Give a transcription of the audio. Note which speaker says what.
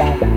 Speaker 1: Bye.